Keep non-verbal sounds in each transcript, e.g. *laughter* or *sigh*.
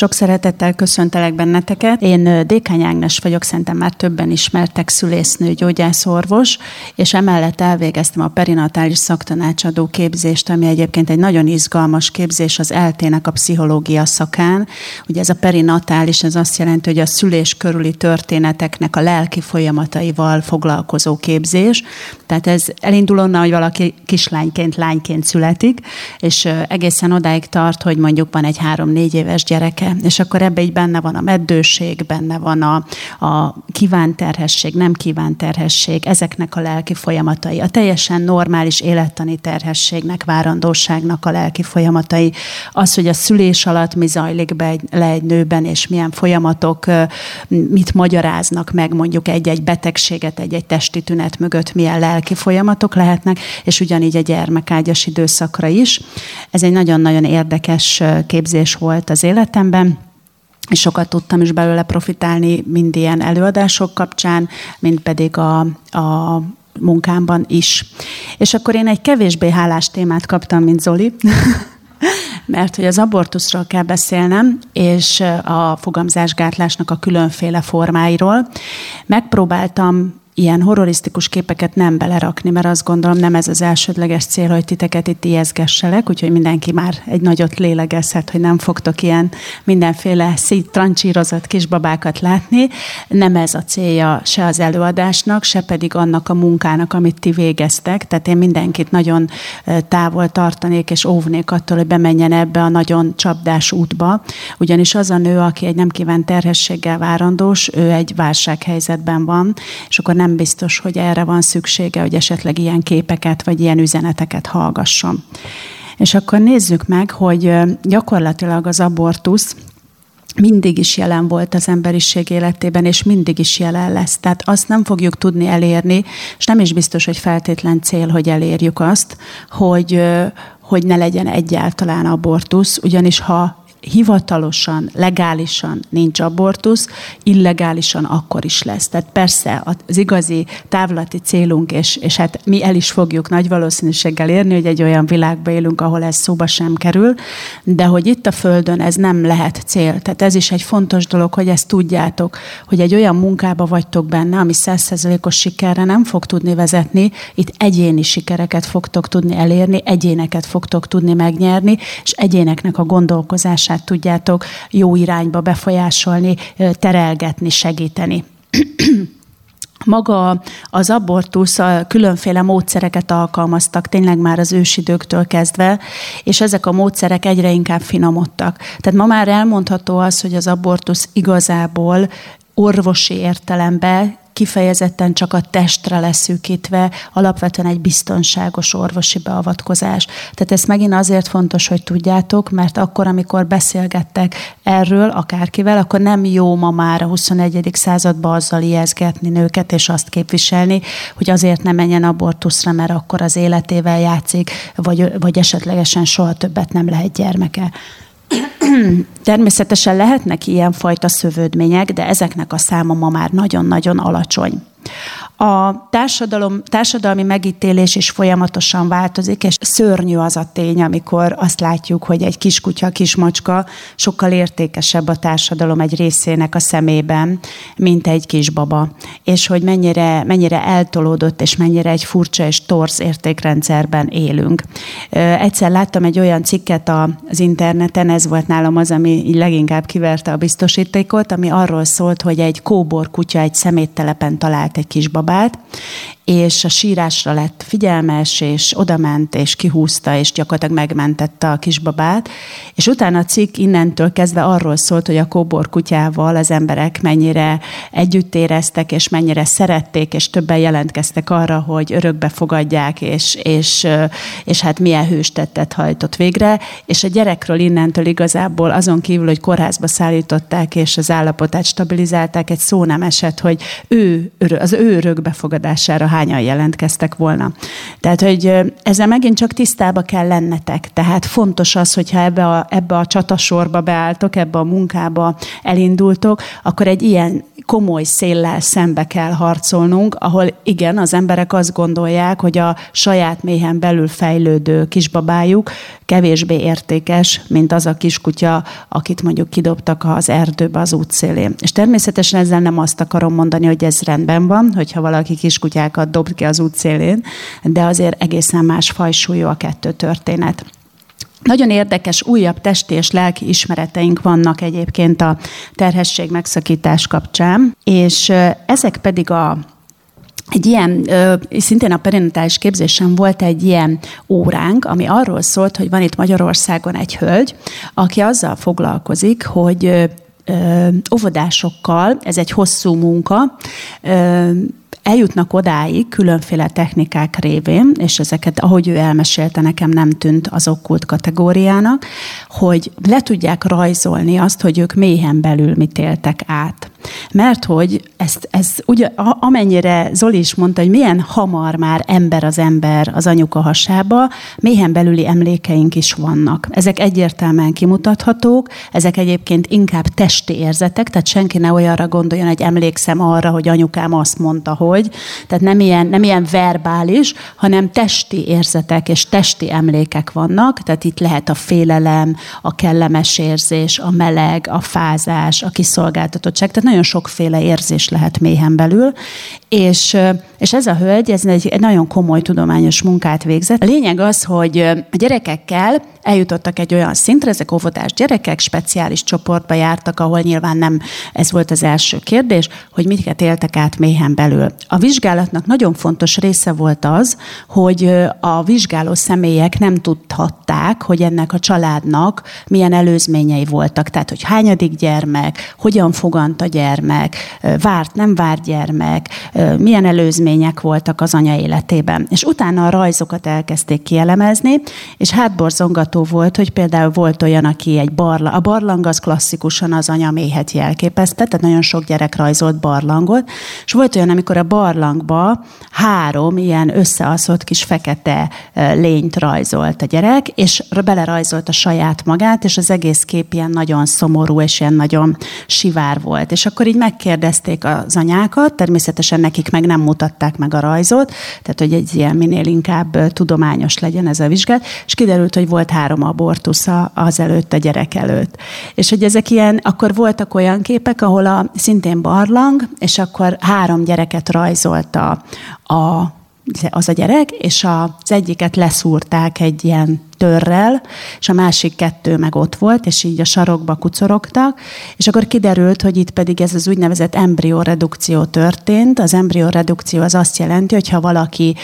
Sok szeretettel köszöntelek benneteket. Én Dékány Ágnes vagyok, szerintem már többen ismertek szülésznő, gyógyászorvos, és emellett elvégeztem a perinatális szaktanácsadó képzést, ami egyébként egy nagyon izgalmas képzés az eltének a pszichológia szakán. Ugye ez a perinatális, ez azt jelenti, hogy a szülés körüli történeteknek a lelki folyamataival foglalkozó képzés. Tehát ez elindul onnan, hogy valaki kislányként, lányként születik, és egészen odáig tart, hogy mondjuk van egy három-négy éves gyereke, és akkor ebbe így benne van a meddőség, benne van a, a kívánt terhesség, nem kívánt terhesség, ezeknek a lelki folyamatai, a teljesen normális élettani terhességnek, várandóságnak a lelki folyamatai, az, hogy a szülés alatt mi zajlik be egy, le egy nőben, és milyen folyamatok mit magyaráznak meg mondjuk egy-egy betegséget, egy-egy testi tünet mögött, milyen lelki folyamatok lehetnek, és ugyanígy a gyermekágyas időszakra is. Ez egy nagyon-nagyon érdekes képzés volt az életemben és sokat tudtam is belőle profitálni, mind ilyen előadások kapcsán, mind pedig a, a munkámban is. És akkor én egy kevésbé hálás témát kaptam, mint Zoli, *laughs* mert hogy az abortuszról kell beszélnem, és a fogamzásgátlásnak a különféle formáiról. Megpróbáltam ilyen horrorisztikus képeket nem belerakni, mert azt gondolom nem ez az elsődleges cél, hogy titeket itt ijeszgesselek, úgyhogy mindenki már egy nagyot lélegezhet, hogy nem fogtok ilyen mindenféle trancsírozott kisbabákat látni. Nem ez a célja se az előadásnak, se pedig annak a munkának, amit ti végeztek. Tehát én mindenkit nagyon távol tartanék és óvnék attól, hogy bemenjen ebbe a nagyon csapdás útba, ugyanis az a nő, aki egy nem kívánt terhességgel várandós, ő egy válsághelyzetben van, és akkor nem biztos, hogy erre van szüksége, hogy esetleg ilyen képeket vagy ilyen üzeneteket hallgasson. És akkor nézzük meg, hogy gyakorlatilag az abortusz mindig is jelen volt az emberiség életében, és mindig is jelen lesz. Tehát azt nem fogjuk tudni elérni, és nem is biztos, hogy feltétlen cél, hogy elérjük azt, hogy, hogy ne legyen egyáltalán abortusz, ugyanis ha hivatalosan, legálisan nincs abortusz, illegálisan akkor is lesz. Tehát persze az igazi távlati célunk, és, és hát mi el is fogjuk nagy valószínűséggel érni, hogy egy olyan világba élünk, ahol ez szóba sem kerül, de hogy itt a Földön ez nem lehet cél. Tehát ez is egy fontos dolog, hogy ezt tudjátok, hogy egy olyan munkába vagytok benne, ami százszerzelékos sikerre nem fog tudni vezetni, itt egyéni sikereket fogtok tudni elérni, egyéneket fogtok tudni megnyerni, és egyéneknek a gondolkozását hatását tudjátok jó irányba befolyásolni, terelgetni, segíteni. *clears throat* Maga az abortusz a különféle módszereket alkalmaztak, tényleg már az ősidőktől kezdve, és ezek a módszerek egyre inkább finomodtak. Tehát ma már elmondható az, hogy az abortusz igazából orvosi értelemben kifejezetten csak a testre leszűkítve, alapvetően egy biztonságos orvosi beavatkozás. Tehát ez megint azért fontos, hogy tudjátok, mert akkor, amikor beszélgettek erről akárkivel, akkor nem jó ma már a 21. században azzal ijeszgetni nőket, és azt képviselni, hogy azért nem menjen abortuszra, mert akkor az életével játszik, vagy, vagy esetlegesen soha többet nem lehet gyermeke. Természetesen lehetnek ilyenfajta szövődmények, de ezeknek a száma ma már nagyon-nagyon alacsony. A társadalom, társadalmi megítélés is folyamatosan változik, és szörnyű az a tény, amikor azt látjuk, hogy egy kiskutya, kismacska sokkal értékesebb a társadalom egy részének a szemében, mint egy kisbaba. És hogy mennyire, mennyire eltolódott, és mennyire egy furcsa és torz értékrendszerben élünk. Egyszer láttam egy olyan cikket az interneten, ez volt nálam az, ami így leginkább kiverte a biztosítékot, ami arról szólt, hogy egy kóbor kutya egy szeméttelepen talált egy kisbabát, Bad. És a sírásra lett figyelmes, és odament, és kihúzta, és gyakorlatilag megmentette a kisbabát. És utána a cikk innentől kezdve arról szólt, hogy a kóbor kutyával az emberek mennyire együtt éreztek, és mennyire szerették, és többen jelentkeztek arra, hogy örökbe fogadják, és, és, és hát milyen hőstettet hajtott végre. És a gyerekről innentől igazából azon kívül, hogy kórházba szállították, és az állapotát stabilizálták, egy szó nem esett, hogy ő, az ő örökbefogadására hányan jelentkeztek volna. Tehát, hogy ezzel megint csak tisztába kell lennetek. Tehát fontos az, hogyha ebbe a, ebbe a csatasorba beálltok, ebbe a munkába elindultok, akkor egy ilyen komoly széllel szembe kell harcolnunk, ahol igen, az emberek azt gondolják, hogy a saját méhen belül fejlődő kisbabájuk kevésbé értékes, mint az a kiskutya, akit mondjuk kidobtak az erdőbe az útszélén. És természetesen ezzel nem azt akarom mondani, hogy ez rendben van, hogyha valaki kiskutyákat dob ki az útszélén, de azért egészen más fajsúlyú a kettő történet. Nagyon érdekes újabb testi és lelki ismereteink vannak egyébként a terhesség megszakítás kapcsán, és ezek pedig a egy ilyen, szintén a perinatális képzésen volt egy ilyen óránk, ami arról szólt, hogy van itt Magyarországon egy hölgy, aki azzal foglalkozik, hogy óvodásokkal, ez egy hosszú munka, eljutnak odáig különféle technikák révén, és ezeket, ahogy ő elmesélte, nekem nem tűnt az okkult kategóriának, hogy le tudják rajzolni azt, hogy ők méhen belül mit éltek át. Mert hogy ezt, ez ugye, amennyire Zoli is mondta, hogy milyen hamar már ember az ember az anyuka hasába, méhen belüli emlékeink is vannak. Ezek egyértelműen kimutathatók, ezek egyébként inkább testi érzetek, tehát senki ne olyanra gondoljon, hogy emlékszem arra, hogy anyukám azt mondta, hogy. Tehát nem ilyen, nem ilyen verbális, hanem testi érzetek és testi emlékek vannak, tehát itt lehet a félelem, a kellemes érzés, a meleg, a fázás, a kiszolgáltatottság, tehát nagyon sokféle érzés lehet méhen belül, és, és ez a hölgy, ez egy, egy nagyon komoly tudományos munkát végzett. A lényeg az, hogy a gyerekekkel eljutottak egy olyan szintre, ezek óvodás gyerekek, speciális csoportba jártak, ahol nyilván nem ez volt az első kérdés, hogy miket éltek át méhen belül. A vizsgálatnak nagyon fontos része volt az, hogy a vizsgáló személyek nem tudhatták, hogy ennek a családnak milyen előzményei voltak. Tehát, hogy hányadik gyermek, hogyan fogant a gyermek, várt, nem várt gyermek, milyen előzmények voltak az anya életében. És utána a rajzokat elkezdték kielemezni, és hátborzongató volt, hogy például volt olyan, aki egy barlang, a barlang az klasszikusan az anya méhet jelképezte, tehát nagyon sok gyerek rajzolt barlangot, és volt olyan, amikor a barlangba három ilyen összeaszott kis fekete lényt rajzolt a gyerek, és belerajzolt a saját magát, és az egész kép ilyen nagyon szomorú, és ilyen nagyon sivár volt. És akkor így megkérdezték az anyákat, természetesen nekik meg nem mutatták meg a rajzot, tehát hogy egy ilyen minél inkább tudományos legyen ez a vizsgálat, és kiderült, hogy volt három abortusza az előtt, a gyerek előtt. És hogy ezek ilyen, akkor voltak olyan képek, ahol a szintén barlang, és akkor három gyereket rajzolta a az a gyerek, és az egyiket leszúrták egy ilyen törrel, és a másik kettő meg ott volt, és így a sarokba kucorogtak, és akkor kiderült, hogy itt pedig ez az úgynevezett embrióredukció történt. Az embrióredukció az azt jelenti, hogy ha valaki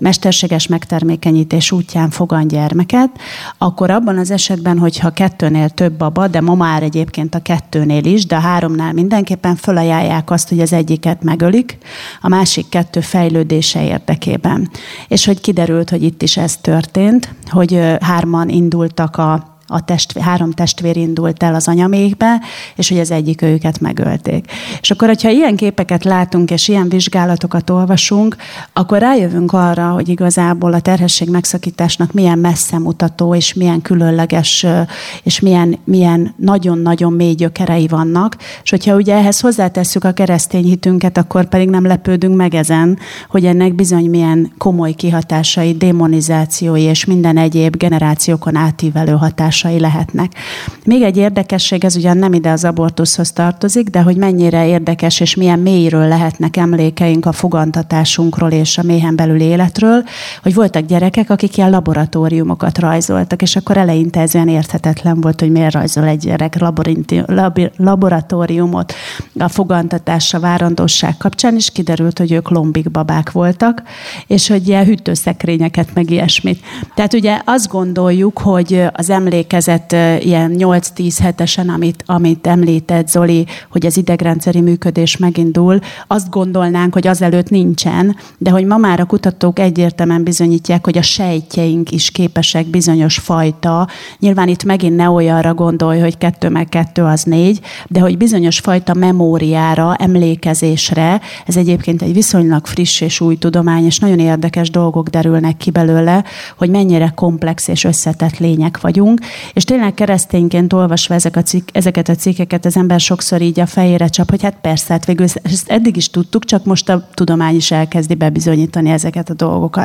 mesterséges megtermékenyítés útján fogan gyermeket, akkor abban az esetben, hogyha kettőnél több baba, de ma már egyébként a kettőnél is, de a háromnál mindenképpen fölajánlják azt, hogy az egyiket megölik, a másik kettő fejlődése érdekében. És hogy kiderült, hogy itt is ez történt, hogy hárman indultak a a testvér, három testvér indult el az anyamékbe, és hogy az egyik őket megölték. És akkor, hogyha ilyen képeket látunk, és ilyen vizsgálatokat olvasunk, akkor rájövünk arra, hogy igazából a terhesség megszakításnak milyen messze mutató, és milyen különleges, és milyen, milyen nagyon-nagyon mély gyökerei vannak. És hogyha ugye ehhez hozzátesszük a keresztény hitünket, akkor pedig nem lepődünk meg ezen, hogy ennek bizony milyen komoly kihatásai, démonizációi és minden egyéb generációkon átívelő hatás hatásai lehetnek. Még egy érdekesség, ez ugyan nem ide az abortuszhoz tartozik, de hogy mennyire érdekes és milyen mélyről lehetnek emlékeink a fogantatásunkról és a méhen belül életről, hogy voltak gyerekek, akik ilyen laboratóriumokat rajzoltak, és akkor eleinte ez olyan érthetetlen volt, hogy miért rajzol egy gyerek laboratóriumot a fogantatásra, várandóság kapcsán, és kiderült, hogy ők lombik babák voltak, és hogy ilyen hűtőszekrényeket, meg ilyesmit. Tehát ugye azt gondoljuk, hogy az emlék emlékezett ilyen 8-10 hetesen, amit, amit említett Zoli, hogy az idegrendszeri működés megindul, azt gondolnánk, hogy azelőtt nincsen, de hogy ma már a kutatók egyértelműen bizonyítják, hogy a sejtjeink is képesek bizonyos fajta, nyilván itt megint ne olyanra gondolj, hogy kettő meg kettő az négy, de hogy bizonyos fajta memóriára, emlékezésre, ez egyébként egy viszonylag friss és új tudomány, és nagyon érdekes dolgok derülnek ki belőle, hogy mennyire komplex és összetett lények vagyunk, És tényleg keresztényként olvasva ezek a cikk, ezeket a cikkeket, az ember sokszor így a fejére csap, hogy hát persze, hát végül ezt eddig is tudtuk, csak most a tudomány is elkezdi bebizonyítani ezeket a dolgokat.